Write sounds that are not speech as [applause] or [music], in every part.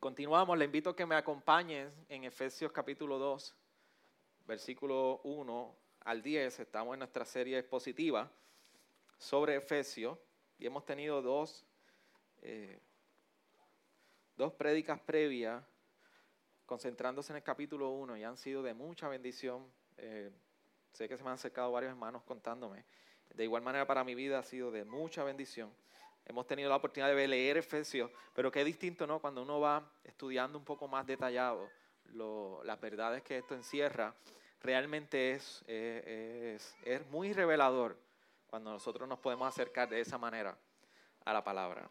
Continuamos, le invito a que me acompañen en Efesios capítulo 2, versículo 1 al 10. Estamos en nuestra serie expositiva sobre Efesios y hemos tenido dos, eh, dos prédicas previas concentrándose en el capítulo 1 y han sido de mucha bendición. Eh, sé que se me han acercado varios hermanos contándome. De igual manera para mi vida ha sido de mucha bendición. Hemos tenido la oportunidad de leer Efesios, pero qué distinto, ¿no? Cuando uno va estudiando un poco más detallado las verdades que esto encierra, realmente es, es, es muy revelador cuando nosotros nos podemos acercar de esa manera a la palabra.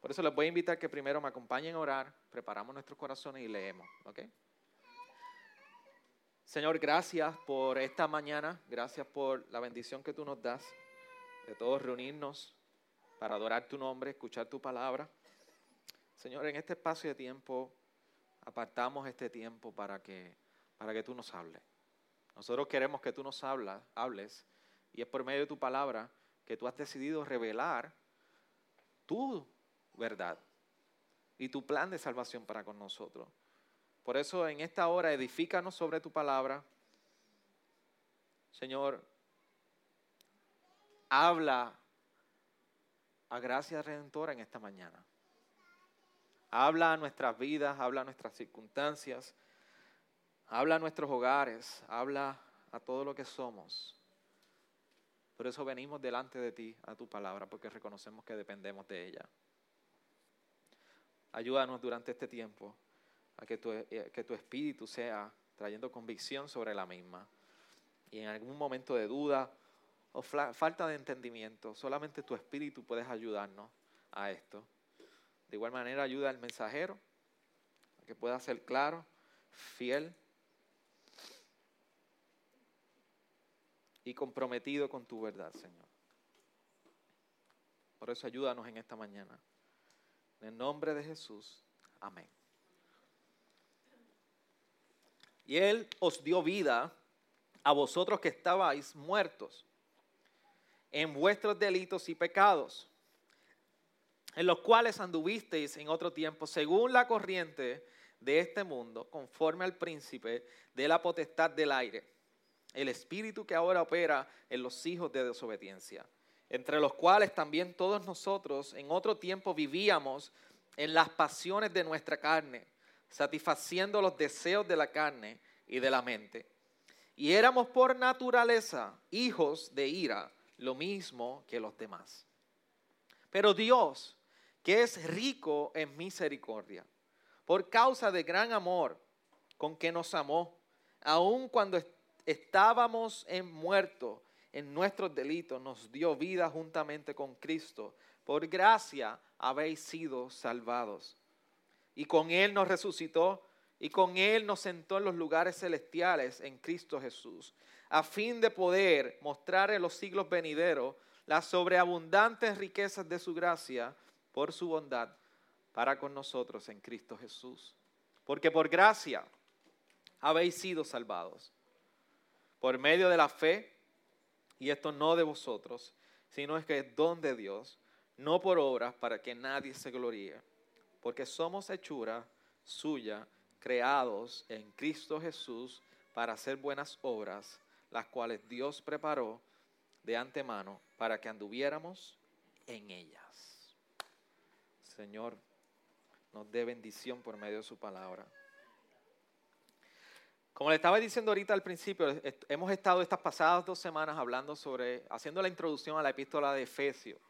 Por eso les voy a invitar que primero me acompañen a orar, preparamos nuestros corazones y leemos. ¿ok? Señor, gracias por esta mañana, gracias por la bendición que tú nos das de todos reunirnos para adorar tu nombre, escuchar tu palabra. Señor, en este espacio de tiempo, apartamos este tiempo para que, para que tú nos hables. Nosotros queremos que tú nos hablas, hables y es por medio de tu palabra que tú has decidido revelar tu verdad y tu plan de salvación para con nosotros. Por eso en esta hora edifícanos sobre tu palabra. Señor, habla a gracia redentora en esta mañana. Habla a nuestras vidas, habla a nuestras circunstancias, habla a nuestros hogares, habla a todo lo que somos. Por eso venimos delante de ti, a tu palabra, porque reconocemos que dependemos de ella. Ayúdanos durante este tiempo a que tu, eh, que tu espíritu sea trayendo convicción sobre la misma. Y en algún momento de duda o falta de entendimiento, solamente tu espíritu puedes ayudarnos a esto. De igual manera ayuda al mensajero a que pueda ser claro, fiel y comprometido con tu verdad, Señor. Por eso ayúdanos en esta mañana. En el nombre de Jesús. Amén. Y Él os dio vida a vosotros que estabais muertos en vuestros delitos y pecados, en los cuales anduvisteis en otro tiempo, según la corriente de este mundo, conforme al príncipe de la potestad del aire, el espíritu que ahora opera en los hijos de desobediencia, entre los cuales también todos nosotros en otro tiempo vivíamos en las pasiones de nuestra carne satisfaciendo los deseos de la carne y de la mente. Y éramos por naturaleza hijos de ira, lo mismo que los demás. Pero Dios, que es rico en misericordia, por causa de gran amor con que nos amó, aun cuando estábamos en muertos en nuestros delitos, nos dio vida juntamente con Cristo. Por gracia habéis sido salvados y con Él nos resucitó y con Él nos sentó en los lugares celestiales en Cristo Jesús, a fin de poder mostrar en los siglos venideros las sobreabundantes riquezas de su gracia por su bondad para con nosotros en Cristo Jesús. Porque por gracia habéis sido salvados, por medio de la fe, y esto no de vosotros, sino es que es don de Dios, no por obras para que nadie se gloríe porque somos hechura suya, creados en Cristo Jesús para hacer buenas obras, las cuales Dios preparó de antemano para que anduviéramos en ellas. Señor, nos dé bendición por medio de su palabra. Como le estaba diciendo ahorita al principio, hemos estado estas pasadas dos semanas hablando sobre, haciendo la introducción a la epístola de Efesios.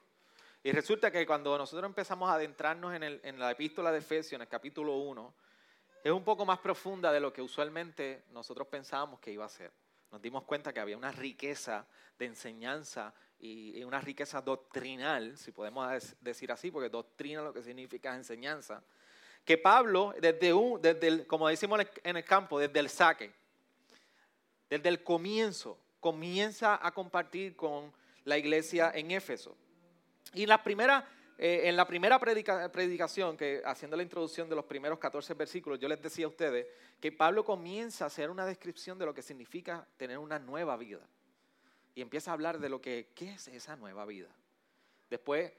Y resulta que cuando nosotros empezamos a adentrarnos en, la epístola de Efesios, en el capítulo 1, es un poco más profunda de lo que usualmente nosotros pensábamos que iba a ser. Nos dimos cuenta que había una riqueza de enseñanza y, una riqueza doctrinal, si podemos decir así, porque doctrina lo que significa enseñanza, que Pablo, desde, un, desde como decimos en el campo, desde el saque, desde el comienzo, comienza a compartir con la iglesia en Éfeso. Y la primera, eh, en la primera predicación, que haciendo la introducción de los primeros 14 versículos, yo les decía a ustedes que Pablo comienza a hacer una descripción de lo que significa tener una nueva vida. Y empieza a hablar de lo que, ¿qué es esa nueva vida? Después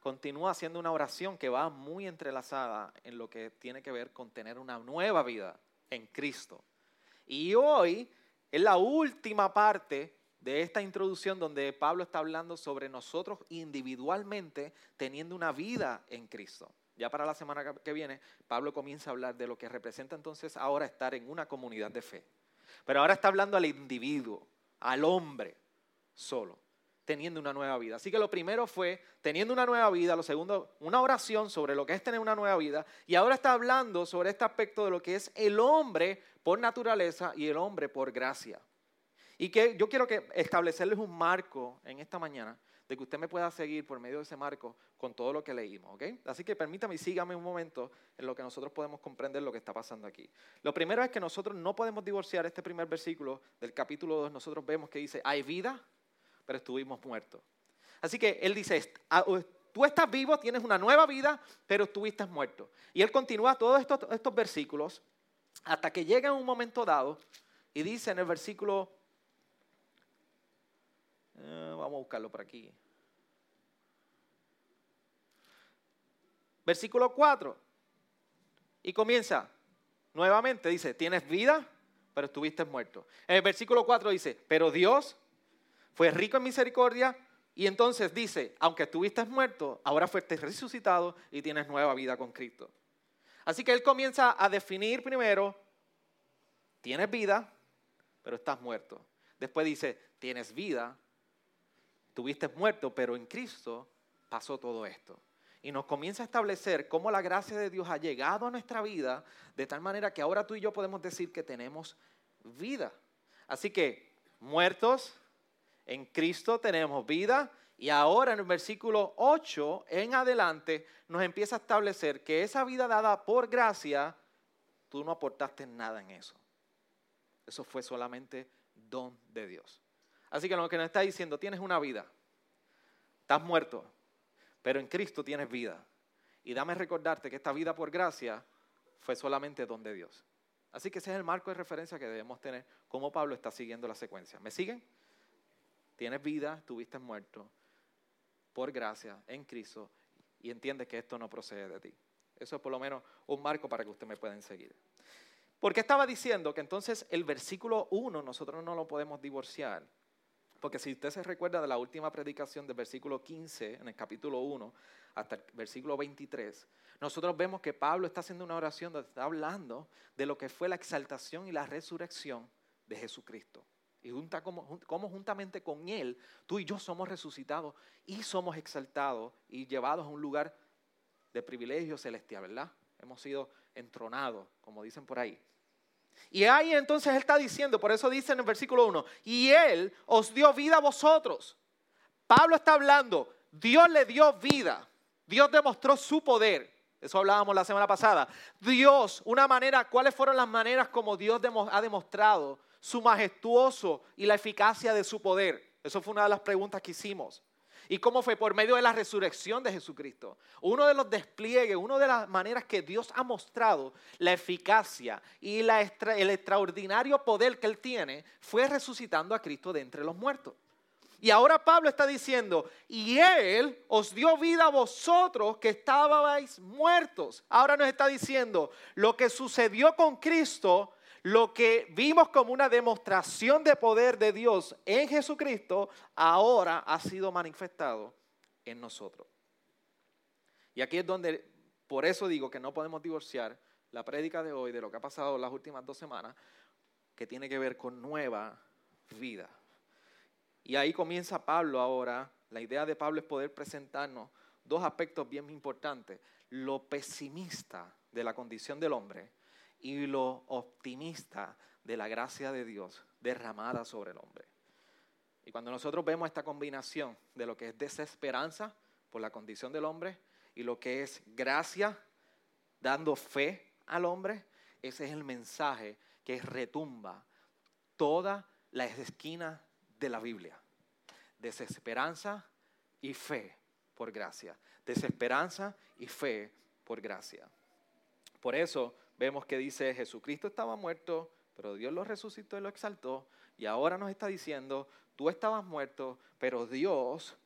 continúa haciendo una oración que va muy entrelazada en lo que tiene que ver con tener una nueva vida en Cristo. Y hoy es la última parte de esta introducción donde Pablo está hablando sobre nosotros individualmente teniendo una vida en Cristo. Ya para la semana que viene, Pablo comienza a hablar de lo que representa entonces ahora estar en una comunidad de fe. Pero ahora está hablando al individuo, al hombre solo, teniendo una nueva vida. Así que lo primero fue teniendo una nueva vida, lo segundo, una oración sobre lo que es tener una nueva vida. Y ahora está hablando sobre este aspecto de lo que es el hombre por naturaleza y el hombre por gracia. Y que yo quiero que establecerles un marco en esta mañana de que usted me pueda seguir por medio de ese marco con todo lo que leímos, ¿ok? Así que permítame y sígame un momento en lo que nosotros podemos comprender lo que está pasando aquí. Lo primero es que nosotros no podemos divorciar este primer versículo del capítulo 2. Nosotros vemos que dice, hay vida, pero estuvimos muertos. Así que él dice, ah, tú estás vivo, tienes una nueva vida, pero estuviste muerto. Y él continúa todos estos, estos versículos hasta que llega un momento dado y dice en el versículo eh, vamos a buscarlo por aquí. Versículo 4. Y comienza nuevamente, dice, tienes vida, pero estuviste muerto. En el versículo 4 dice, pero Dios fue rico en misericordia y entonces dice, aunque estuviste muerto, ahora fuiste resucitado y tienes nueva vida con Cristo. Así que él comienza a definir primero, tienes vida, pero estás muerto. Después dice, tienes vida, tuviste muerto, pero en Cristo pasó todo esto. Y nos comienza a establecer cómo la gracia de Dios ha llegado a nuestra vida de tal manera que ahora tú y yo podemos decir que tenemos vida. Así que muertos, en Cristo tenemos vida y ahora en el versículo 8 en adelante nos empieza a establecer que esa vida dada por gracia, tú no aportaste nada en eso. Eso fue solamente don de Dios. Así que lo que nos está diciendo, tienes una vida, estás muerto, pero en Cristo tienes vida. Y dame recordarte que esta vida por gracia fue solamente don de Dios. Así que ese es el marco de referencia que debemos tener, como Pablo está siguiendo la secuencia. ¿Me siguen? Tienes vida, estuviste muerto, por gracia, en Cristo, y entiendes que esto no procede de ti. Eso es por lo menos un marco para que ustedes me puedan seguir. Porque estaba diciendo que entonces el versículo 1 nosotros no lo podemos divorciar porque si usted se recuerda de la última predicación del versículo 15, en el capítulo 1, hasta el versículo 23, nosotros vemos que Pablo está haciendo una oración donde está hablando de lo que fue la exaltación y la resurrección de Jesucristo. Y junta como, como juntamente con Él, tú y yo somos resucitados y somos exaltados y llevados a un lugar de privilegio celestial, ¿verdad? Hemos sido entronados, como dicen por ahí. Y ahí entonces él está diciendo, por eso dice en el versículo 1, y él os dio vida a vosotros. Pablo está hablando, Dios le dio vida, Dios demostró su poder. Eso hablábamos la semana pasada. Dios, una manera, ¿cuáles fueron las maneras como Dios ha demostrado su majestuoso y la eficacia de su poder? Eso fue una de las preguntas que hicimos. ¿Y cómo fue? Por medio de la resurrección de Jesucristo. Uno de los despliegues, una de las maneras que Dios ha mostrado la eficacia y el extraordinario poder que Él tiene fue resucitando a Cristo de entre los muertos. Y ahora Pablo está diciendo, y Él os dio vida a vosotros que estabais muertos. Ahora nos está diciendo, lo que sucedió con Cristo lo que vimos como una demostración de poder de Dios en Jesucristo, ahora ha sido manifestado en nosotros. Y aquí es donde, por eso digo que no podemos divorciar la prédica de hoy de lo que ha pasado las últimas dos semanas, que tiene que ver con nueva vida. Y ahí comienza Pablo ahora. La idea de Pablo es poder presentarnos dos aspectos bien importantes. Lo pesimista de la condición del hombre y lo optimista de la gracia de Dios derramada sobre el hombre. Y cuando nosotros vemos esta combinación de lo que es desesperanza por la condición del hombre y lo que es gracia dando fe al hombre, ese es el mensaje que retumba toda la esquina de la Biblia. Desesperanza y fe por gracia. Desesperanza y fe por gracia. Por eso vemos que dice Jesucristo estaba muerto, pero Dios lo resucitó y lo exaltó. Y ahora nos está diciendo, tú estabas muerto, pero Dios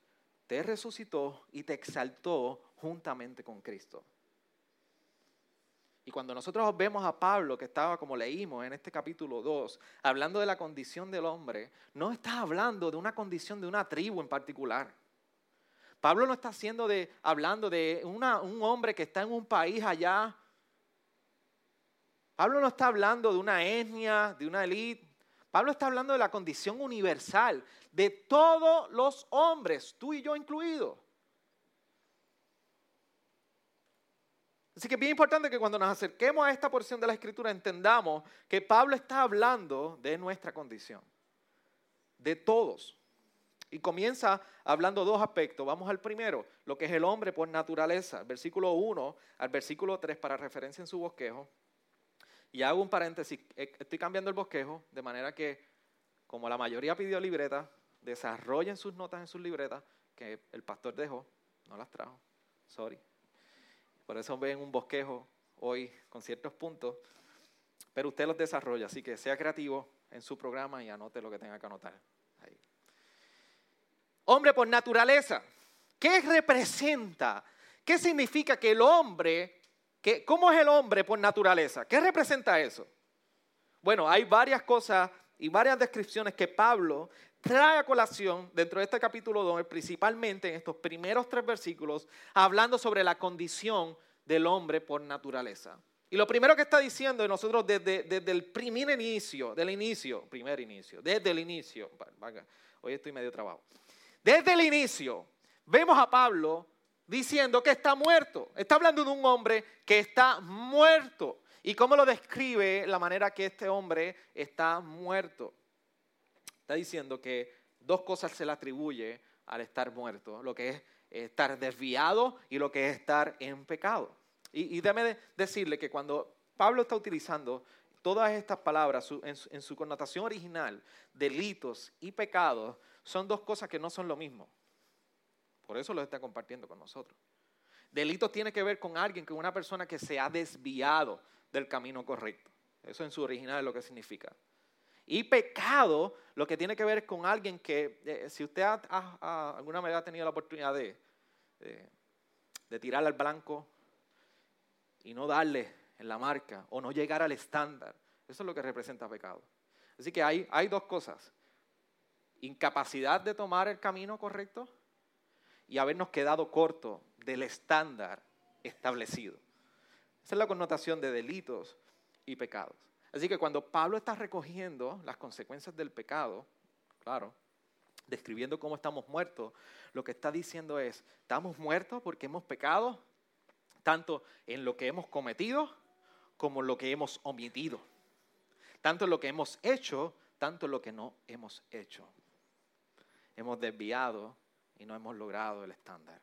te resucitó y te exaltó juntamente con Cristo. Y cuando nosotros vemos a Pablo, que estaba como leímos en este capítulo 2, hablando de la condición del hombre, no está hablando de una condición de una tribu en particular. Pablo no está haciendo de, hablando de un hombre que está en un país allá. Pablo no está hablando de una etnia, de una élite. Pablo está hablando de la condición universal de todos los hombres, tú y yo incluidos. Así que es bien importante que cuando nos acerquemos a esta porción de la escritura entendamos que Pablo está hablando de nuestra condición, de todos. Y comienza hablando dos aspectos. Vamos al primero, lo que es el hombre por naturaleza. Versículo 1 al versículo 3 para referencia en su bosquejo. Y hago un paréntesis, eh, estoy cambiando el bosquejo de manera que, como la mayoría pidió libreta, desarrollen sus notas en sus libretas que el pastor dejó, no las trajo, sorry. Por eso ven un bosquejo hoy con ciertos puntos, pero usted los desarrolla, así que sea creativo en su programa y anote lo que tenga que anotar. Hombre por naturaleza, ¿qué representa? ¿Qué significa que el hombre, cómo es el hombre por naturaleza? ¿Qué representa eso? Bueno, hay varias cosas y varias descripciones que Pablo trae a colación dentro de este capítulo 2, principalmente en estos primeros tres versículos, hablando sobre la condición del hombre por naturaleza. Y lo primero que está diciendo de nosotros desde, desde el primer inicio, del inicio, primer inicio, desde el inicio, hoy estoy medio trabajo, desde el inicio vemos a Pablo diciendo que está muerto. Está hablando de un hombre que está muerto. ¿Y cómo lo describe la manera que este hombre está muerto? Está diciendo que dos cosas se le atribuye al estar muerto, lo que es estar desviado y lo que es estar en pecado. Y, y decirle que cuando Pablo está utilizando todas estas palabras en su, connotación original, delitos y pecados, son dos cosas que no son lo mismo. Por eso lo está compartiendo con nosotros. Delitos tiene que ver con alguien, con una persona que se ha desviado del camino correcto. Eso en su original es lo que significa. Y pecado, lo que tiene que ver con alguien que, eh, si usted alguna vez ha tenido la oportunidad de, tirarle al blanco y no darle en la marca o no llegar al estándar, eso es lo que representa pecado. Así que hay dos cosas. Incapacidad de tomar el camino correcto y habernos quedado corto del estándar establecido. Esa es la connotación de delitos y pecados. Así que cuando Pablo está recogiendo las consecuencias del pecado, claro, describiendo cómo estamos muertos, lo que está diciendo es, estamos muertos porque hemos pecado, tanto en lo que hemos cometido como en lo que hemos omitido, tanto en lo que hemos hecho, tanto en lo que no hemos hecho. Hemos desviado y no hemos logrado el estándar.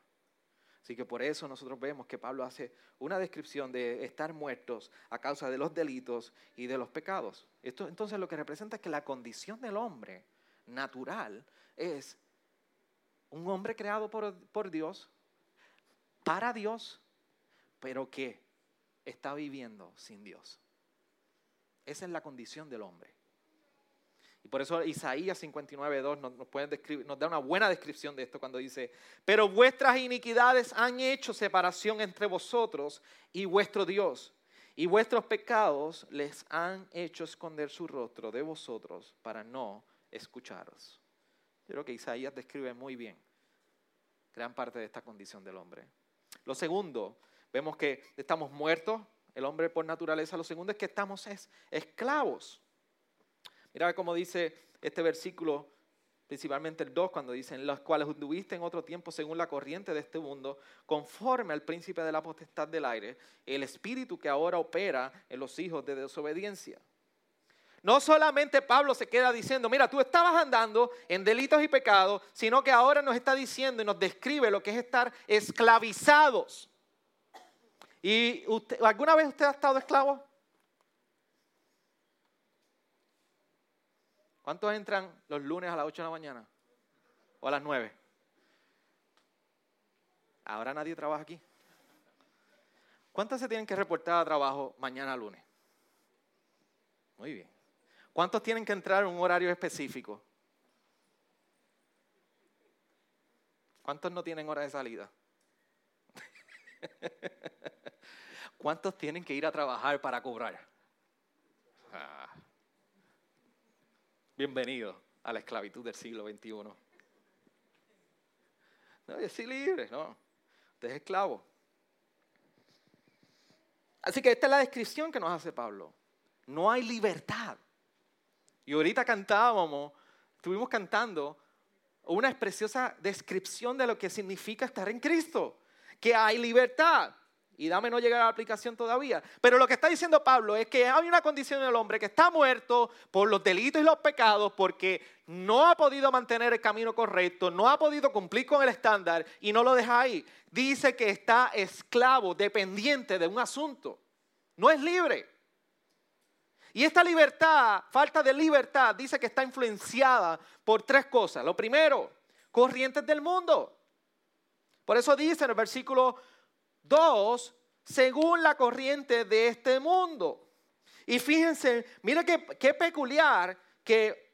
Así que por eso nosotros vemos que Pablo hace una descripción de estar muertos a causa de los delitos y de los pecados. Esto entonces lo que representa es que la condición del hombre natural es un hombre creado por, por Dios, para Dios, pero que está viviendo sin Dios. Esa es la condición del hombre. Y por eso Isaías 59.2 nos, nos, nos da una buena descripción de esto cuando dice, pero vuestras iniquidades han hecho separación entre vosotros y vuestro Dios, y vuestros pecados les han hecho esconder su rostro de vosotros para no escucharos. Yo creo que Isaías describe muy bien gran parte de esta condición del hombre. Lo segundo, vemos que estamos muertos, el hombre por naturaleza. Lo segundo es que estamos esclavos. Mira cómo dice este versículo, principalmente el 2, cuando dice, en los cuales anduviste en otro tiempo según la corriente de este mundo, conforme al príncipe de la potestad del aire, el espíritu que ahora opera en los hijos de desobediencia. No solamente Pablo se queda diciendo, mira, tú estabas andando en delitos y pecados, sino que ahora nos está diciendo y nos describe lo que es estar esclavizados. ¿Y alguna vez usted ha estado esclavo? ¿Cuántos entran los lunes a las 8 de la mañana? ¿O a las 9? Ahora nadie trabaja aquí. ¿Cuántos se tienen que reportar a trabajo mañana lunes? Muy bien. ¿Cuántos tienen que entrar en un horario específico? ¿Cuántos no tienen hora de salida? [laughs] ¿Cuántos tienen que ir a trabajar para cobrar? Ah. Bienvenido a la esclavitud del siglo XXI. No, yo soy libre, no. Usted es esclavo. Así que esta es la descripción que nos hace Pablo. No hay libertad. Y ahorita cantábamos, estuvimos cantando una preciosa descripción de lo que significa estar en Cristo, que hay libertad. Y dame no llegar a la aplicación todavía. Pero lo que está diciendo Pablo es que hay una condición en el hombre que está muerto por los delitos y los pecados porque no ha podido mantener el camino correcto, no ha podido cumplir con el estándar y no lo deja ahí. Dice que está esclavo, dependiente de un asunto. No es libre. Y esta libertad, falta de libertad, dice que está influenciada por tres cosas. Lo primero, corrientes del mundo. Por eso dice en el versículo 2, según la corriente de este mundo. Y fíjense, mira qué, peculiar que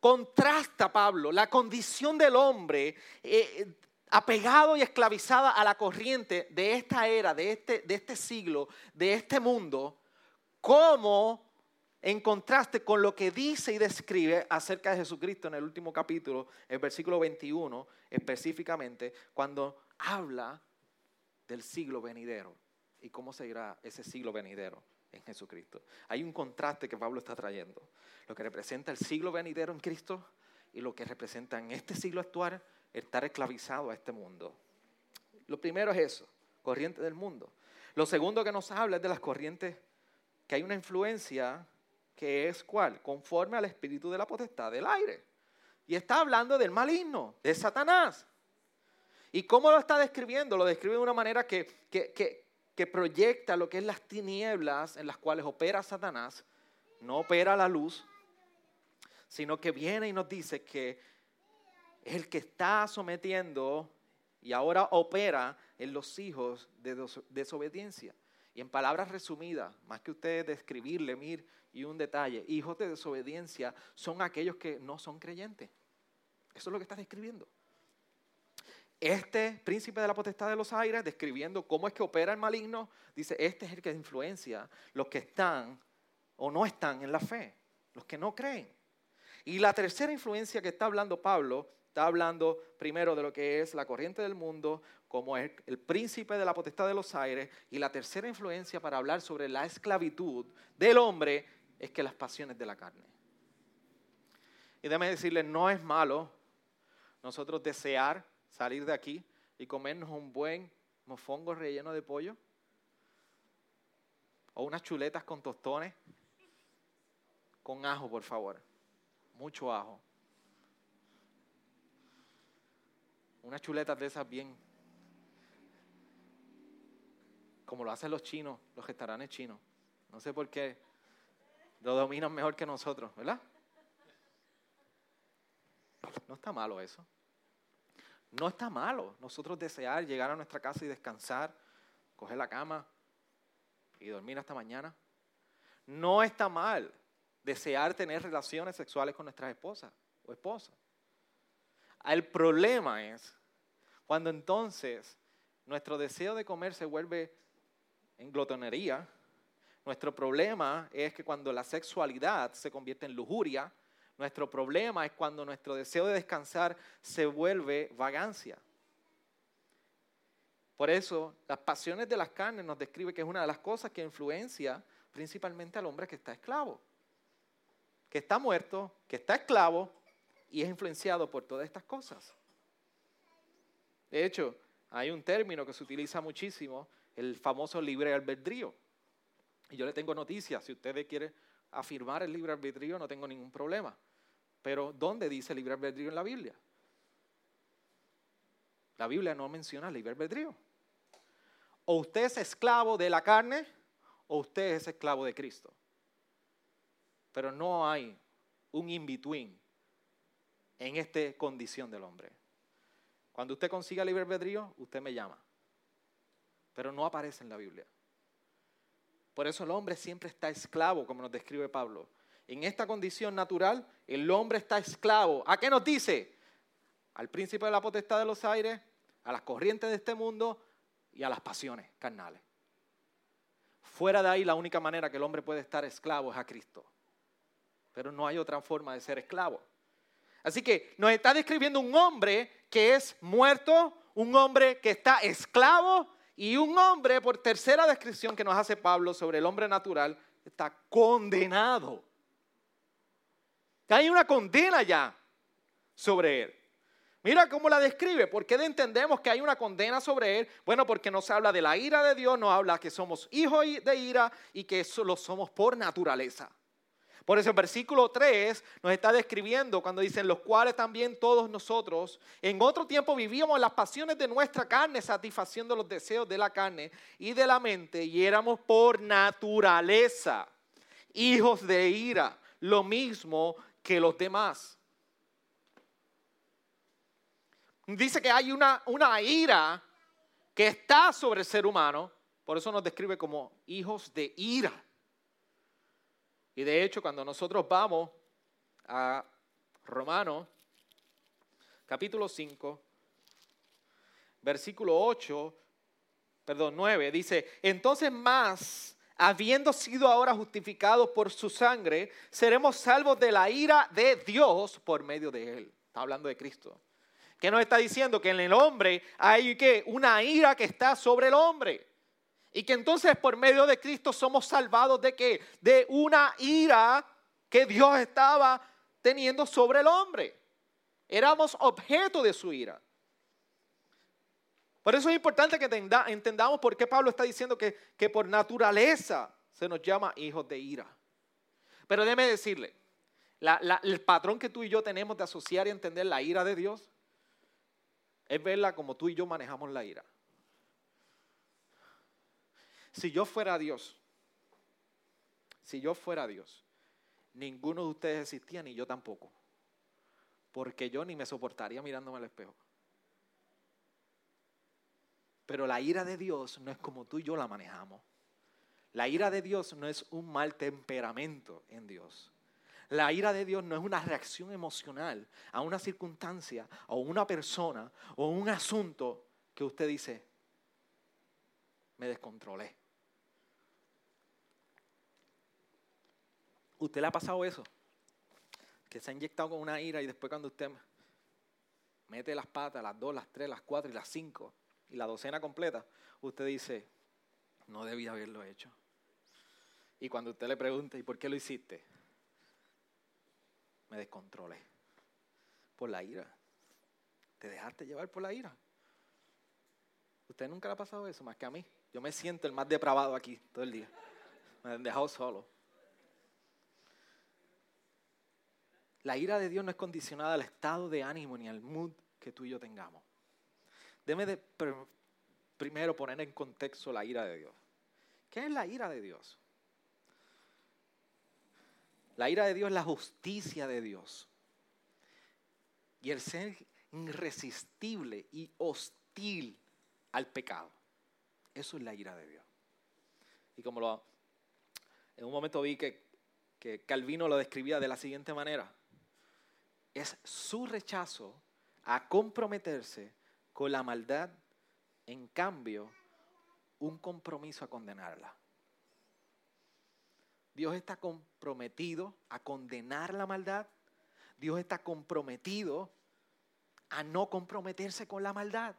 contrasta Pablo la condición del hombre eh, apegado y esclavizada a la corriente de esta era, de este, de este siglo, de este mundo, como en contraste con lo que dice y describe acerca de Jesucristo en el último capítulo, el versículo 21 específicamente, cuando habla del siglo venidero y cómo se ese siglo venidero en Jesucristo. Hay un contraste que Pablo está trayendo, lo que representa el siglo venidero en Cristo y lo que representa en este siglo actual estar esclavizado a este mundo. Lo primero es eso, corriente del mundo. Lo segundo que nos habla es de las corrientes que hay una influencia que es cuál, conforme al espíritu de la potestad del aire. Y está hablando del maligno, de Satanás. ¿Y cómo lo está describiendo? Lo describe de una manera que, que, proyecta lo que es las tinieblas en las cuales opera Satanás. No opera la luz, sino que viene y nos dice que es el que está sometiendo y ahora opera en los hijos de desobediencia. Y en palabras resumidas, más que ustedes describirle, mir y un detalle, hijos de desobediencia son aquellos que no son creyentes. Eso es lo que está describiendo. Este príncipe de la potestad de los aires, describiendo cómo es que opera el maligno, dice, este es el que influencia los que están o no están en la fe, los que no creen. Y la tercera influencia que está hablando Pablo Está hablando primero de lo que es la corriente del mundo, como es el príncipe de la potestad de los aires. Y la tercera influencia para hablar sobre la esclavitud del hombre es que las pasiones de la carne. Y déjame decirle, no es malo nosotros desear salir de aquí y comernos un buen mofongo relleno de pollo o unas chuletas con tostones con ajo, por favor. Mucho ajo. unas chuletas de esas bien, como lo hacen los chinos, los restaurantes chinos. No sé por qué lo dominan mejor que nosotros, ¿verdad? No está malo eso. No está malo nosotros desear llegar a nuestra casa y descansar, coger la cama y dormir hasta mañana. No está mal desear tener relaciones sexuales con nuestras esposas o esposas. El problema es cuando entonces nuestro deseo de comer se vuelve en glotonería. Nuestro problema es que cuando la sexualidad se convierte en lujuria, nuestro problema es cuando nuestro deseo de descansar se vuelve vagancia. Por eso, las pasiones de las carnes nos describe que es una de las cosas que influencia principalmente al hombre que está esclavo, que está muerto, que está esclavo y es influenciado por todas estas cosas. De hecho, hay un término que se utiliza muchísimo, el famoso libre albedrío. Y yo le tengo noticias, si usted quiere afirmar el libre albedrío, no tengo ningún problema. Pero ¿dónde dice libre albedrío en la Biblia? La Biblia no menciona libre albedrío. O usted es esclavo de la carne o usted es esclavo de Cristo. Pero no hay un in-between en esta condición del hombre. Cuando usted consiga libre albedrío, usted me llama. Pero no aparece en la Biblia. Por eso el hombre siempre está esclavo, como nos describe Pablo. En esta condición natural, el hombre está esclavo. ¿A qué nos dice? al príncipe de la potestad de los aires, a las corrientes de este mundo y a las pasiones carnales. Fuera de ahí, la única manera que el hombre puede estar esclavo es a Cristo. Pero no hay otra forma de ser esclavo. Así que nos está describiendo un hombre que es muerto, un hombre que está esclavo y un hombre, por tercera descripción que nos hace Pablo sobre el hombre natural, está condenado. Hay una condena ya sobre él. Mira cómo la describe. ¿Por qué entendemos que hay una condena sobre él? Bueno, porque nos habla de la ira de Dios, nos habla que somos hijos de ira y que lo somos por naturaleza. Por eso el versículo 3 nos está describiendo cuando dicen los cuales también todos nosotros en otro tiempo vivíamos las pasiones de nuestra carne, satisfaciendo los deseos de la carne y de la mente y éramos por naturaleza hijos de ira, lo mismo que los demás. Dice que hay una, una ira que está sobre el ser humano, por eso nos describe como hijos de ira. Y de hecho, cuando nosotros vamos a Romanos, capítulo 5, versículo 8, perdón, 9, dice, entonces más, habiendo sido ahora justificados por su sangre, seremos salvos de la ira de Dios por medio de él. Está hablando de Cristo. ¿Qué nos está diciendo? Que en el hombre hay que una ira que está sobre el hombre. Y que entonces por medio de Cristo somos salvados de qué? De una ira que Dios estaba teniendo sobre el hombre. Éramos objeto de su ira. Por eso es importante que entendamos por qué Pablo está diciendo que, que por naturaleza se nos llama hijos de ira. Pero déjeme decirle, el patrón que tú y yo tenemos de asociar y entender la ira de Dios es verla como tú y yo manejamos la ira. Si yo fuera Dios, si yo fuera Dios, ninguno de ustedes existía ni yo tampoco. Porque yo ni me soportaría mirándome al espejo. Pero la ira de Dios no es como tú y yo la manejamos. La ira de Dios no es un mal temperamento en Dios. La ira de Dios no es una reacción emocional a una circunstancia o una persona o un asunto que usted dice, me descontrolé. ¿Usted le ha pasado eso? Que se ha inyectado con una ira y después cuando usted mete las patas, las dos, las tres, las cuatro y las cinco y la docena completa, usted dice, no debía haberlo hecho. Y cuando usted le pregunta, ¿y por qué lo hiciste? Me descontrolé por la ira. Te dejaste llevar por la ira. ¿Usted nunca le ha pasado eso más que a mí? Yo me siento el más depravado aquí todo el día. Me han dejado solo. La ira de Dios no es condicionada al estado de ánimo ni al mood que tú y yo tengamos. Deme de primero poner en contexto la ira de Dios. ¿Qué es la ira de Dios? La ira de Dios es la justicia de Dios. Y el ser irresistible y hostil al pecado. Eso es la ira de Dios. Y como lo, en un momento vi que, que Calvino lo describía de la siguiente manera es su rechazo a comprometerse con la maldad, en cambio, un compromiso a condenarla. Dios está comprometido a condenar la maldad. Dios está comprometido a no comprometerse con la maldad.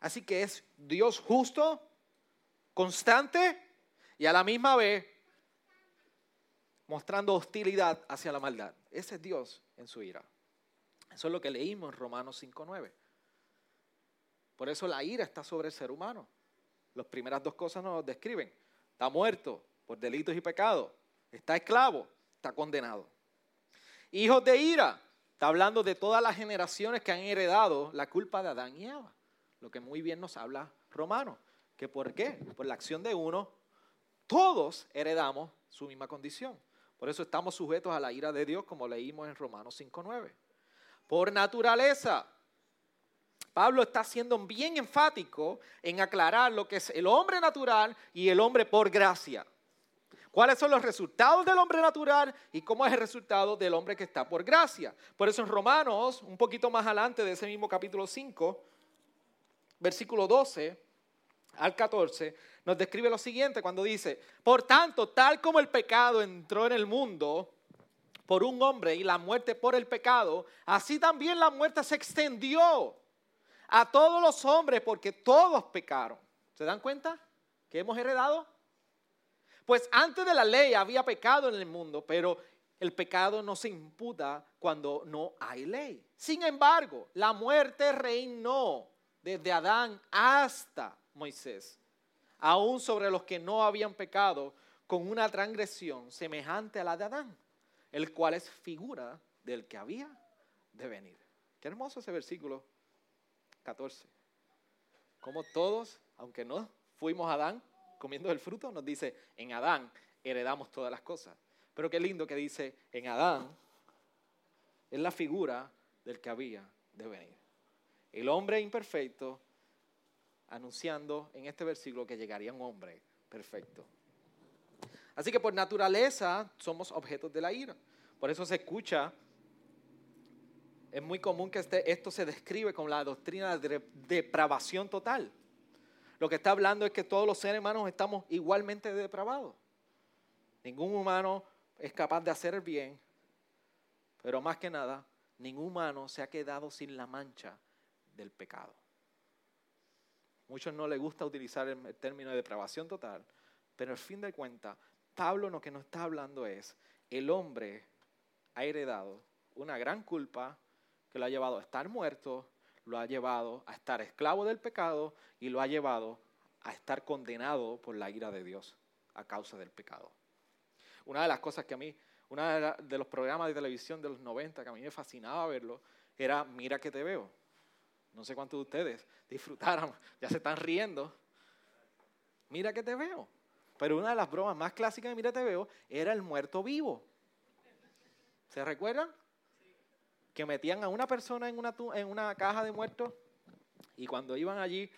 Así que es Dios justo, constante y a la misma vez mostrando hostilidad hacia la maldad. Ese es Dios en su ira. Eso es lo que leímos en Romanos 5.9. Por eso la ira está sobre el ser humano. Las primeras dos cosas nos describen. Está muerto por delitos y pecados. Está esclavo. Está condenado. Hijos de ira. Está hablando de todas las generaciones que han heredado la culpa de Adán y Eva. Lo que muy bien nos habla Romano. ¿Que por qué? Por la acción de uno, todos heredamos su misma condición. Por eso estamos sujetos a la ira de Dios, como leímos en Romanos 5.9. Por naturaleza. Pablo está siendo bien enfático en aclarar lo que es el hombre natural y el hombre por gracia. ¿Cuáles son los resultados del hombre natural y cómo es el resultado del hombre que está por gracia? Por eso en Romanos, un poquito más adelante de ese mismo capítulo 5, versículo 12 al 14, nos describe lo siguiente cuando dice, por tanto, tal como el pecado entró en el mundo por un hombre y la muerte por el pecado, así también la muerte se extendió a todos los hombres porque todos pecaron. ¿Se dan cuenta que hemos heredado? Pues antes de la ley había pecado en el mundo, pero el pecado no se imputa cuando no hay ley. Sin embargo, la muerte reinó desde Adán hasta Moisés, aún sobre los que no habían pecado, con una transgresión semejante a la de Adán, el cual es figura del que había de venir. Qué hermoso ese versículo 14. Como todos, aunque no fuimos Adán comiendo el fruto, nos dice, en Adán heredamos todas las cosas. Pero qué lindo que dice, en Adán es la figura del que había de venir. El hombre imperfecto anunciando en este versículo que llegaría un hombre perfecto. Así que por naturaleza somos objetos de la ira. Por eso se escucha, es muy común que este, esto se describe con la doctrina de depravación total. Lo que está hablando es que todos los seres humanos estamos igualmente depravados. Ningún humano es capaz de hacer el bien, pero más que nada, ningún humano se ha quedado sin la mancha del pecado. Muchos no les gusta utilizar el término de depravación total, pero al fin de cuentas, Pablo lo que nos está hablando es, el hombre ha heredado una gran culpa que lo ha llevado a estar muerto, lo ha llevado a estar esclavo del pecado y lo ha llevado a estar condenado por la ira de Dios a causa del pecado. Una de las cosas que a mí, uno de los programas de televisión de los 90 que a mí me fascinaba verlo, era Mira que te veo. No sé cuántos de ustedes [laughs] disfrutaron, ya se están riendo. Mira que te veo. Pero una de las bromas más clásicas de Mira te veo era el muerto vivo. ¿Se recuerdan? Que metían a una persona en una, en una caja de muertos y cuando iban allí,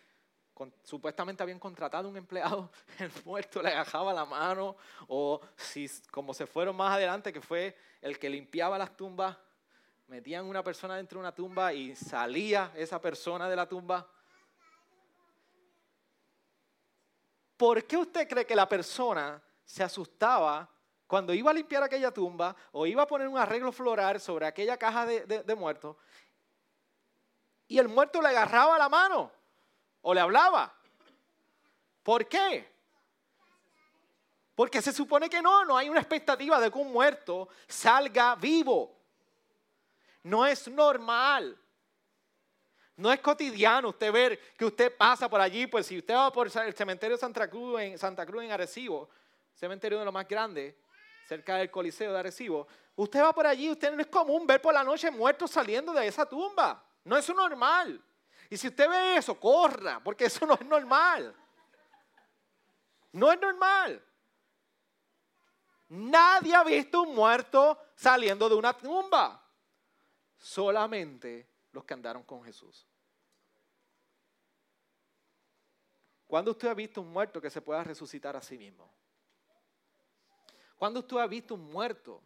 supuestamente habían contratado un empleado, [laughs] el muerto le agajaba la mano o si como se fueron más adelante, que fue el que limpiaba las tumbas, metían una persona dentro de una tumba y salía esa persona de la tumba. ¿Por qué usted cree que la persona se asustaba cuando iba a limpiar aquella tumba o iba a poner un arreglo floral sobre aquella caja de, muertos y el muerto le agarraba la mano o le hablaba? ¿Por qué? Porque se supone que no, no hay una expectativa de que un muerto salga vivo. No es normal. No es cotidiano usted ver que usted pasa por allí, pues si usted va por el cementerio de Santa Cruz en, Santa Cruz en Arecibo, cementerio de lo más grande, cerca del Coliseo de Arecibo, usted va por allí, usted no es común ver por la noche muertos saliendo de esa tumba. No es normal. Y si usted ve eso, corra, porque eso no es normal. No es normal. Nadie ha visto un muerto saliendo de una tumba solamente los que andaron con Jesús. ¿Cuándo usted ha visto un muerto que se pueda resucitar a sí mismo? ¿Cuándo usted ha visto un muerto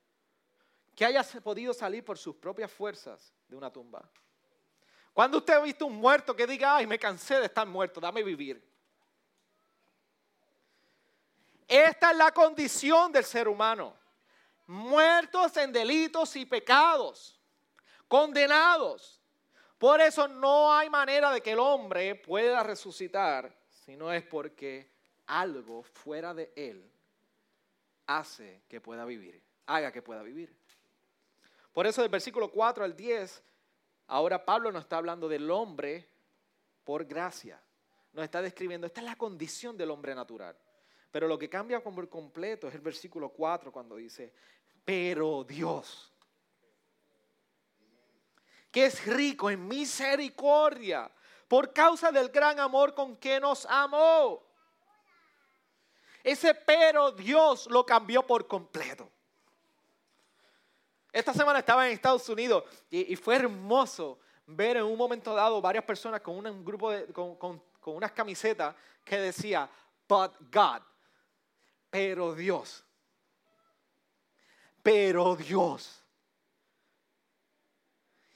que haya podido salir por sus propias fuerzas de una tumba? ¿Cuándo usted ha visto un muerto que diga, ay, me cansé de estar muerto, dame vivir? Esta es la condición del ser humano. Muertos en delitos y pecados condenados. Por eso no hay manera de que el hombre pueda resucitar si no es porque algo fuera de él hace que pueda vivir, haga que pueda vivir. Por eso del versículo 4 al 10, ahora Pablo nos está hablando del hombre por gracia. Nos está describiendo, esta es la condición del hombre natural. Pero lo que cambia por completo es el versículo 4 cuando dice, pero Dios que es rico en misericordia por causa del gran amor con que nos amó. Ese pero Dios lo cambió por completo. Esta semana estaba en Estados Unidos y, fue hermoso ver en un momento dado varias personas con un grupo de, con, con unas camisetas que decía, but God, pero Dios. pero Dios.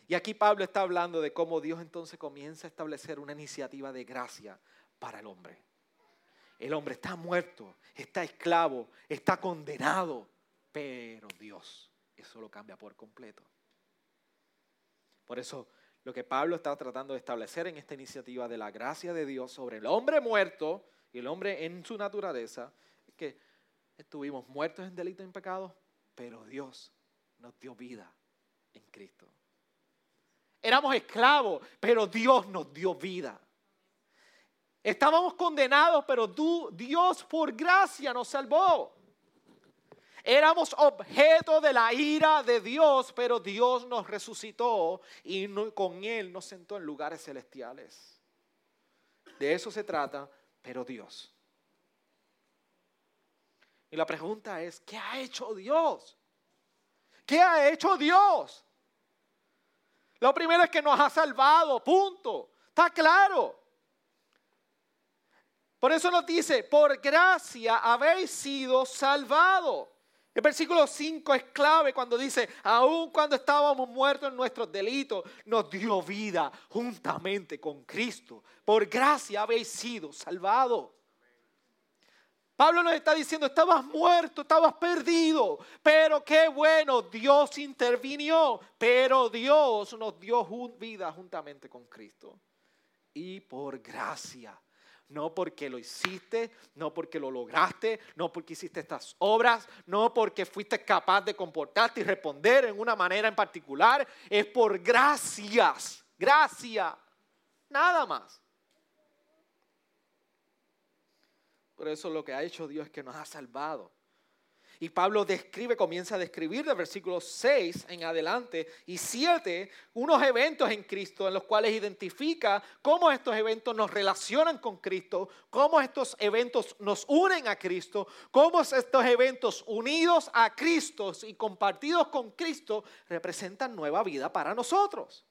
Y aquí Pablo está hablando de cómo Dios entonces comienza a establecer una iniciativa de gracia para el hombre. El hombre está muerto, está esclavo, está condenado, pero Dios eso lo cambia por completo. Por eso lo que Pablo está tratando de establecer en esta iniciativa de la gracia de Dios sobre el hombre muerto y el hombre en su naturaleza es que estuvimos muertos en delito y en pecado, pero Dios nos dio vida en Cristo. Éramos esclavos, pero Dios nos dio vida. Estábamos condenados, pero tú, Dios por gracia nos salvó. Éramos objeto de la ira de Dios, pero Dios nos resucitó y con Él nos sentó en lugares celestiales. De eso se trata, pero Dios. Y la pregunta es, ¿qué ha hecho Dios? ¿Qué ha hecho Dios? Lo primero es que nos ha salvado, punto. Está claro. Por eso nos dice, por gracia habéis sido salvados. El versículo 5 es clave cuando dice, aun cuando estábamos muertos en nuestros delitos, nos dio vida juntamente con Cristo. Por gracia habéis sido salvados. Pablo nos está diciendo, estabas muerto, estabas perdido, pero qué bueno, Dios intervinió, pero Dios nos dio vida juntamente con Cristo. Y por gracia no porque lo hiciste, no porque lo lograste, no porque hiciste estas obras, no porque fuiste capaz de comportarte y responder en una manera en particular. Es por gracias, gracia, nada más. Por eso lo que ha hecho Dios es que nos ha salvado. Y Pablo describe, comienza a describir del versículo 6 en adelante y 7 unos eventos en Cristo en los cuales identifica cómo estos eventos nos relacionan con Cristo, cómo estos eventos nos unen a Cristo, cómo estos eventos unidos a Cristo y compartidos con Cristo representan nueva vida para nosotros.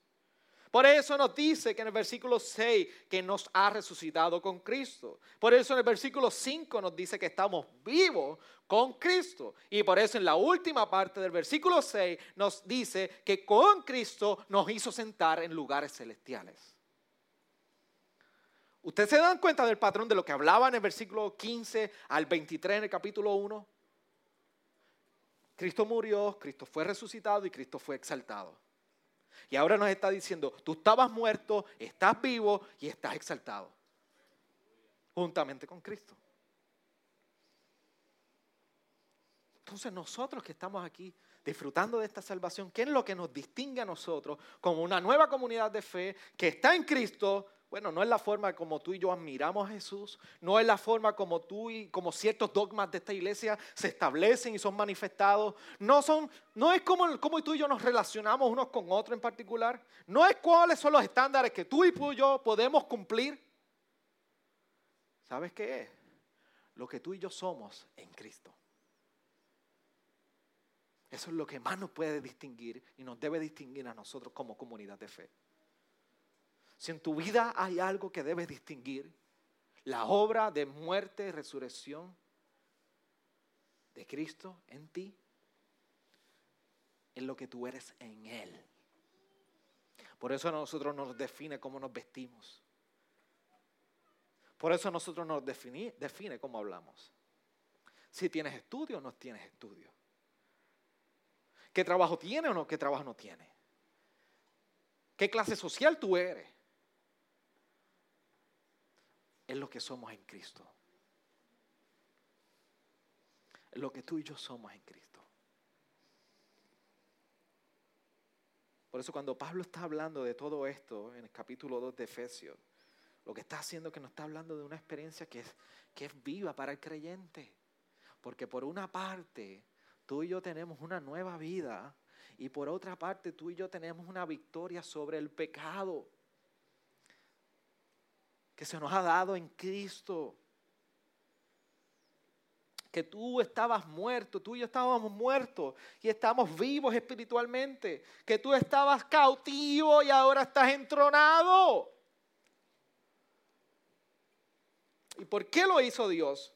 Por eso nos dice que en el versículo 6 que nos ha resucitado con Cristo. Por eso en el versículo 5 nos dice que estamos vivos con Cristo. Y por eso en la última parte del versículo 6 nos dice que con Cristo nos hizo sentar en lugares celestiales. ¿Ustedes se dan cuenta del patrón de lo que hablaba en el versículo 15 al 23 en el capítulo 1? Cristo murió, Cristo fue resucitado y Cristo fue exaltado. Y ahora nos está diciendo, tú estabas muerto, estás vivo y estás exaltado. Juntamente con Cristo. Entonces nosotros que estamos aquí disfrutando de esta salvación, ¿qué es lo que nos distingue a nosotros como una nueva comunidad de fe que está en Cristo? Bueno, no es la forma como tú y yo admiramos a Jesús, no es la forma como tú y como ciertos dogmas de esta iglesia se establecen y son manifestados, no son no es como, tú y yo nos relacionamos unos con otros en particular, no es cuáles son los estándares que tú y yo podemos cumplir. ¿Sabes qué es? Lo que tú y yo somos en Cristo. Eso es lo que más nos puede distinguir y nos debe distinguir a nosotros como comunidad de fe. Si en tu vida hay algo que debes distinguir, la obra de muerte y resurrección de Cristo en ti, es lo que tú eres en Él. Por eso a nosotros nos define cómo nos vestimos. Por eso a nosotros nos define, define cómo hablamos. Si tienes estudio o no tienes estudio. ¿Qué trabajo tiene o no? ¿Qué trabajo no tiene? ¿Qué clase social tú eres? Es lo que somos en Cristo. Es lo que tú y yo somos en Cristo. Por eso cuando Pablo está hablando de todo esto en el capítulo 2 de Efesios, lo que está haciendo es que nos está hablando de una experiencia que es, que es viva para el creyente. Porque por una parte, tú y yo tenemos una nueva vida y por otra parte, tú y yo tenemos una victoria sobre el pecado que se nos ha dado en Cristo. Que tú estabas muerto, tú y yo estábamos muertos y estamos vivos espiritualmente. Que tú estabas cautivo y ahora estás entronado. ¿Y por qué lo hizo Dios?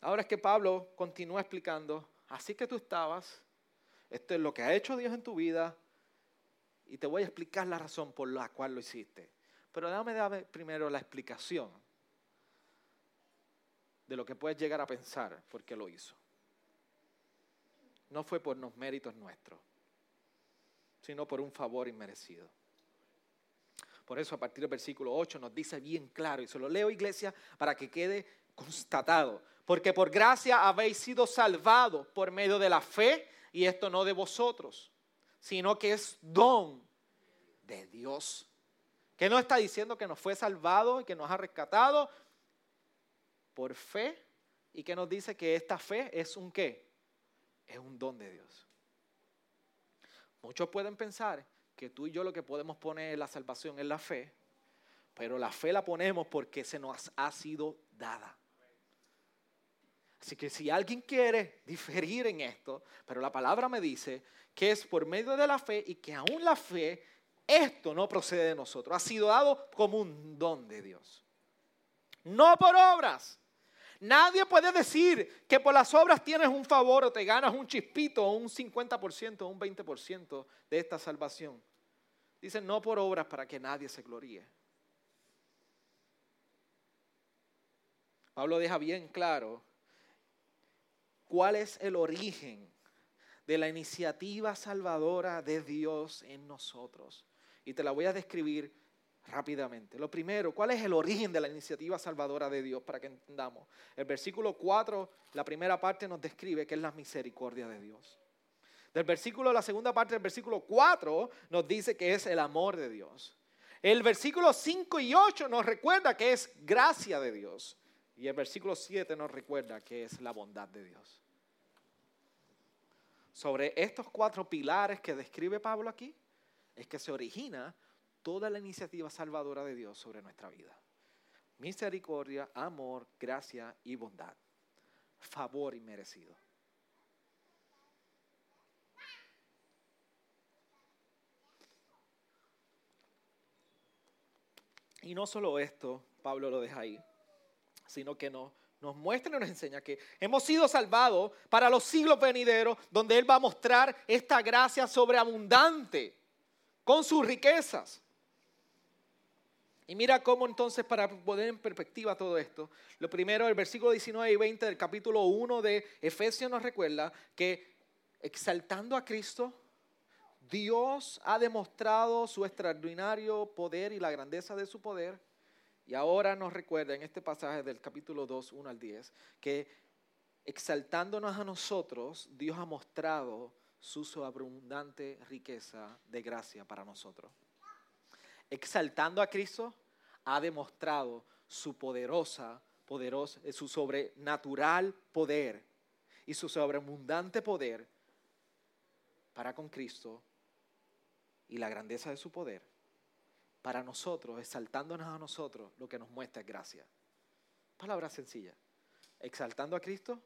Ahora es que Pablo continúa explicando, así que tú estabas, esto es lo que ha hecho Dios en tu vida y te voy a explicar la razón por la cual lo hiciste. Pero dame, dame primero la explicación de lo que puedes llegar a pensar por qué lo hizo. No fue por los méritos nuestros, sino por un favor inmerecido. Por eso a partir del versículo 8 nos dice bien claro, y se lo leo iglesia para que quede constatado, porque por gracia habéis sido salvados por medio de la fe, y esto no de vosotros, sino que es don de Dios. Que no está diciendo que nos fue salvado y que nos ha rescatado por fe y que nos dice que esta fe es un qué? Es un don de Dios. Muchos pueden pensar que tú y yo lo que podemos poner en la salvación es la fe, pero la fe la ponemos porque se nos ha sido dada. Así que si alguien quiere diferir en esto, pero la palabra me dice que es por medio de la fe y que aún la fe, esto no procede de nosotros, ha sido dado como un don de Dios. No por obras. Nadie puede decir que por las obras tienes un favor o te ganas un chispito o un 50% o un 20% de esta salvación. Dicen no por obras para que nadie se gloríe. Pablo deja bien claro cuál es el origen de la iniciativa salvadora de Dios en nosotros. Y te la voy a describir rápidamente. Lo primero, ¿cuál es el origen de la iniciativa salvadora de Dios para que entendamos? El versículo 4, la primera parte nos describe que es la misericordia de Dios. Del versículo, la segunda parte del versículo 4 nos dice que es el amor de Dios. El versículo 5 y 8 nos recuerda que es gracia de Dios. Y el versículo 7 nos recuerda que es la bondad de Dios. Sobre estos cuatro pilares que describe Pablo aquí, es que se origina toda la iniciativa salvadora de Dios sobre nuestra vida. Misericordia, amor, gracia y bondad. Favor inmerecido. Y no solo esto, Pablo lo deja ahí, sino que nos, nos muestra y nos enseña que hemos sido salvados para los siglos venideros, donde Él va a mostrar esta gracia sobreabundante con sus riquezas. Y mira cómo entonces para poner en perspectiva todo esto, lo primero, el versículo 19 y 20 del capítulo 1 de Efesios nos recuerda que exaltando a Cristo, Dios ha demostrado su extraordinario poder y la grandeza de su poder. Y ahora nos recuerda en este pasaje del capítulo 2, 1 al 10, que exaltándonos a nosotros, Dios ha mostrado su abundante riqueza de gracia para nosotros. Exaltando a Cristo, ha demostrado su poderosa, poderosa, su sobrenatural poder y su sobreabundante poder para con Cristo y la grandeza de su poder, para nosotros, exaltándonos a nosotros, lo que nos muestra es gracia. Palabra sencilla. Exaltando a Cristo,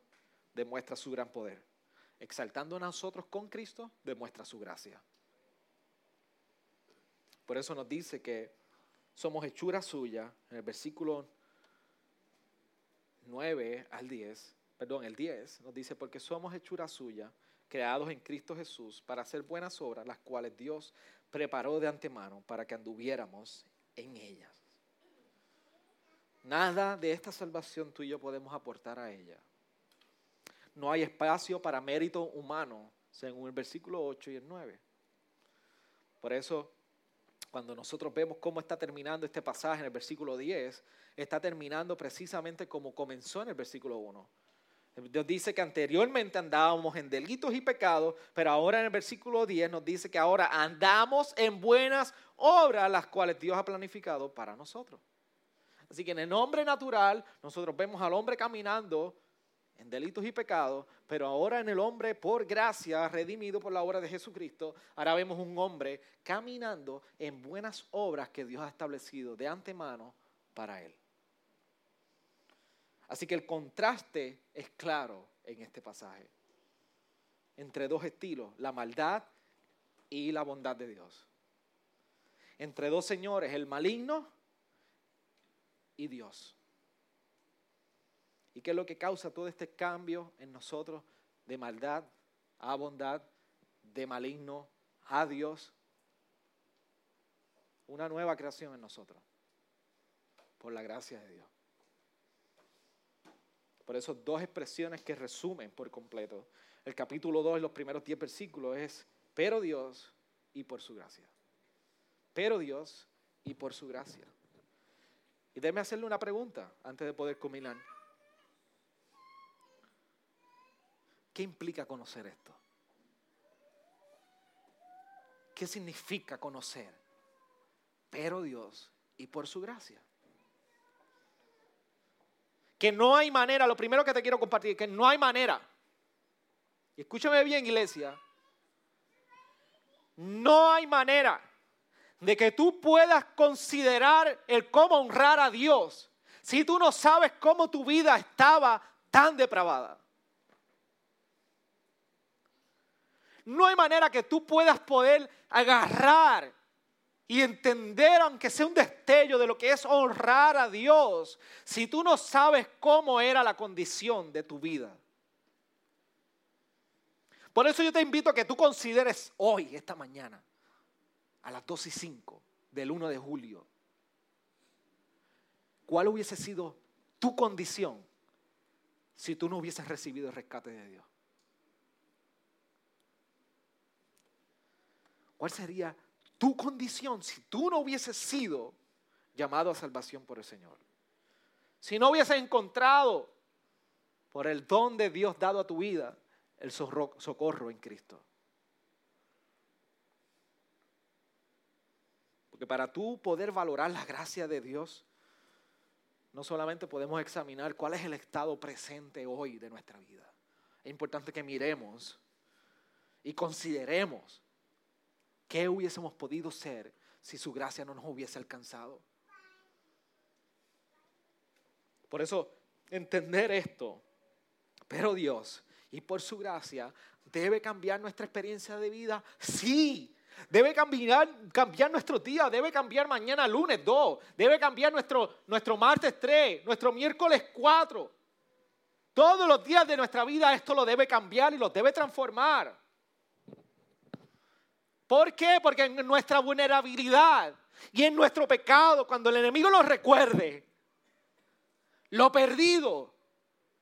demuestra su gran poder. Exaltando a nosotros con Cristo, demuestra su gracia. Por eso nos dice que somos hechura suya, en el versículo 9 al 10, perdón, el 10, nos dice, porque somos hechura suya, creados en Cristo Jesús para hacer buenas obras, las cuales Dios preparó de antemano para que anduviéramos en ellas. Nada de esta salvación tú y yo podemos aportar a ella. No hay espacio para mérito humano, según el versículo 8 y el 9. Por eso, cuando nosotros vemos cómo está terminando este pasaje en el versículo 10, está terminando precisamente como comenzó en el versículo 1 Dios dice que anteriormente andábamos en delitos y pecados, pero ahora en el versículo 10 nos dice que ahora andamos en buenas obras, las cuales Dios ha planificado para nosotros. Así que en el nombre natural nosotros vemos al hombre caminando en delitos y pecados, pero ahora en el hombre por gracia, redimido por la obra de Jesucristo, ahora vemos un hombre caminando en buenas obras que Dios ha establecido de antemano para él. Así que el contraste es claro en este pasaje entre dos estilos, la maldad y la bondad de Dios. Entre dos señores, el maligno y Dios. ¿Y qué es lo que causa todo este cambio en nosotros de maldad a bondad, de maligno a Dios? Una nueva creación en nosotros, por la gracia de Dios. Por eso dos expresiones que resumen por completo el capítulo 2, los primeros 10 versículos, es, pero Dios y por su gracia. Pero Dios y por su gracia. Y déjeme hacerle una pregunta antes de poder culminar. ¿Qué implica conocer esto? ¿Qué significa conocer? Pero Dios y por su gracia. Que no hay manera, lo primero que te quiero compartir, que no hay manera. Y escúchame bien, iglesia. No hay manera de que tú puedas considerar el cómo honrar a Dios si tú no sabes cómo tu vida estaba tan depravada. No hay manera que tú puedas poder agarrar y entender, aunque sea un destello de lo que es honrar a Dios, si tú no sabes cómo era la condición de tu vida. Por eso yo te invito a que tú consideres hoy, esta mañana, a las 2 y 5 del 1 de julio, cuál hubiese sido tu condición si tú no hubieses recibido el rescate de Dios. ¿Cuál sería tu condición si tú no hubieses sido llamado a salvación por el Señor? Si no hubieses encontrado por el don de Dios dado a tu vida el socorro en Cristo. Porque para tú poder valorar la gracia de Dios, no solamente podemos examinar cuál es el estado presente hoy de nuestra vida. Es importante que miremos y consideremos qué hubiésemos podido ser si su gracia no nos hubiese alcanzado. Por eso, entender esto, pero Dios, y por su gracia, debe cambiar nuestra experiencia de vida, sí, Debe cambiar, cambiar nuestro día, debe cambiar mañana lunes 2, debe cambiar nuestro, nuestro martes 3, nuestro miércoles 4. Todos los días de nuestra vida esto lo debe cambiar y lo debe transformar. ¿Por qué? Porque en nuestra vulnerabilidad y en nuestro pecado, cuando el enemigo nos recuerde lo perdido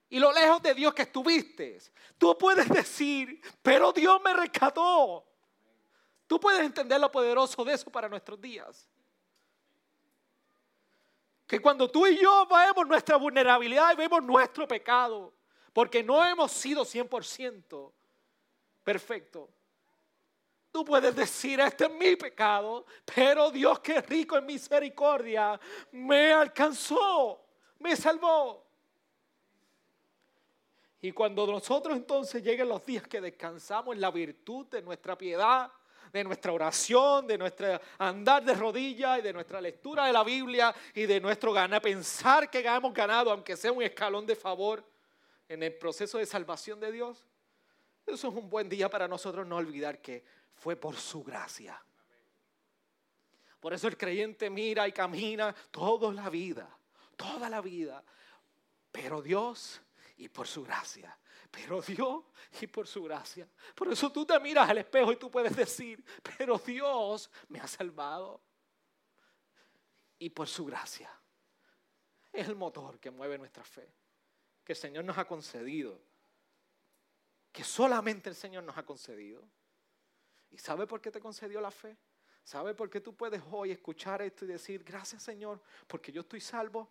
y lo lejos de Dios que estuviste, tú puedes decir, pero Dios me rescató. Tú puedes entender lo poderoso de eso para nuestros días. Que cuando tú y yo vemos nuestra vulnerabilidad y vemos nuestro pecado, porque no hemos sido 100% perfecto, tú puedes decir, este es mi pecado, pero Dios que es rico en misericordia, me alcanzó, me salvó. Y cuando nosotros entonces lleguen los días que descansamos en la virtud de nuestra piedad, de nuestra oración, de nuestro andar de rodillas y de nuestra lectura de la Biblia y de nuestro ganar, pensar que hemos ganado, aunque sea un escalón de favor en el proceso de salvación de Dios. Eso es un buen día para nosotros no olvidar que fue por su gracia. Por eso el creyente mira y camina toda la vida, toda la vida. Pero Dios y por su gracia pero Dios y por su gracia. Por eso tú te miras al espejo y tú puedes decir, pero Dios me ha salvado. Y por su gracia. Es el motor que mueve nuestra fe, que el Señor nos ha concedido, que solamente el Señor nos ha concedido. ¿Y sabe por qué te concedió la fe? ¿Sabe por qué tú puedes hoy escuchar esto y decir, gracias Señor, porque yo estoy salvo?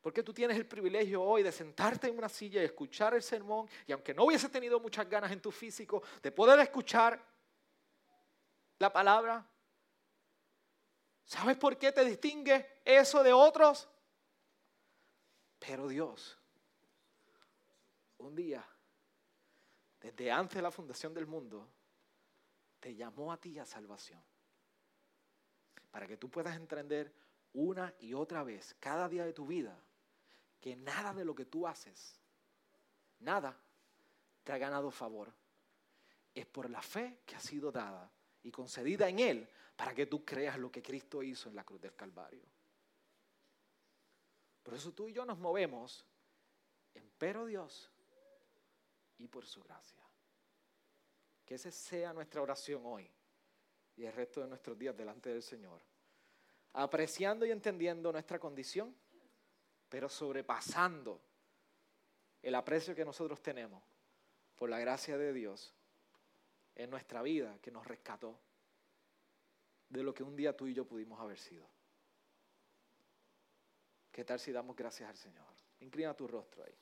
Porque tú tienes el privilegio hoy de sentarte en una silla y escuchar el sermón y aunque no hubiese tenido muchas ganas en tu físico de poder escuchar la palabra. ¿Sabes por qué te distingue eso de otros? Pero Dios, un día, desde antes de la fundación del mundo, te llamó a ti a salvación. Para que tú puedas entender una y otra vez, cada día de tu vida, que nada de lo que tú haces, nada, te ha ganado favor. Es por la fe que ha sido dada y concedida en Él para que tú creas lo que Cristo hizo en la cruz del Calvario. Por eso tú y yo nos movemos en pero Dios y por su gracia. Que esa sea nuestra oración hoy y el resto de nuestros días delante del Señor. Apreciando y entendiendo nuestra condición, pero sobrepasando el aprecio que nosotros tenemos por la gracia de Dios en nuestra vida que nos rescató de lo que un día tú y yo pudimos haber sido. ¿Qué tal si damos gracias al Señor? Inclina tu rostro ahí.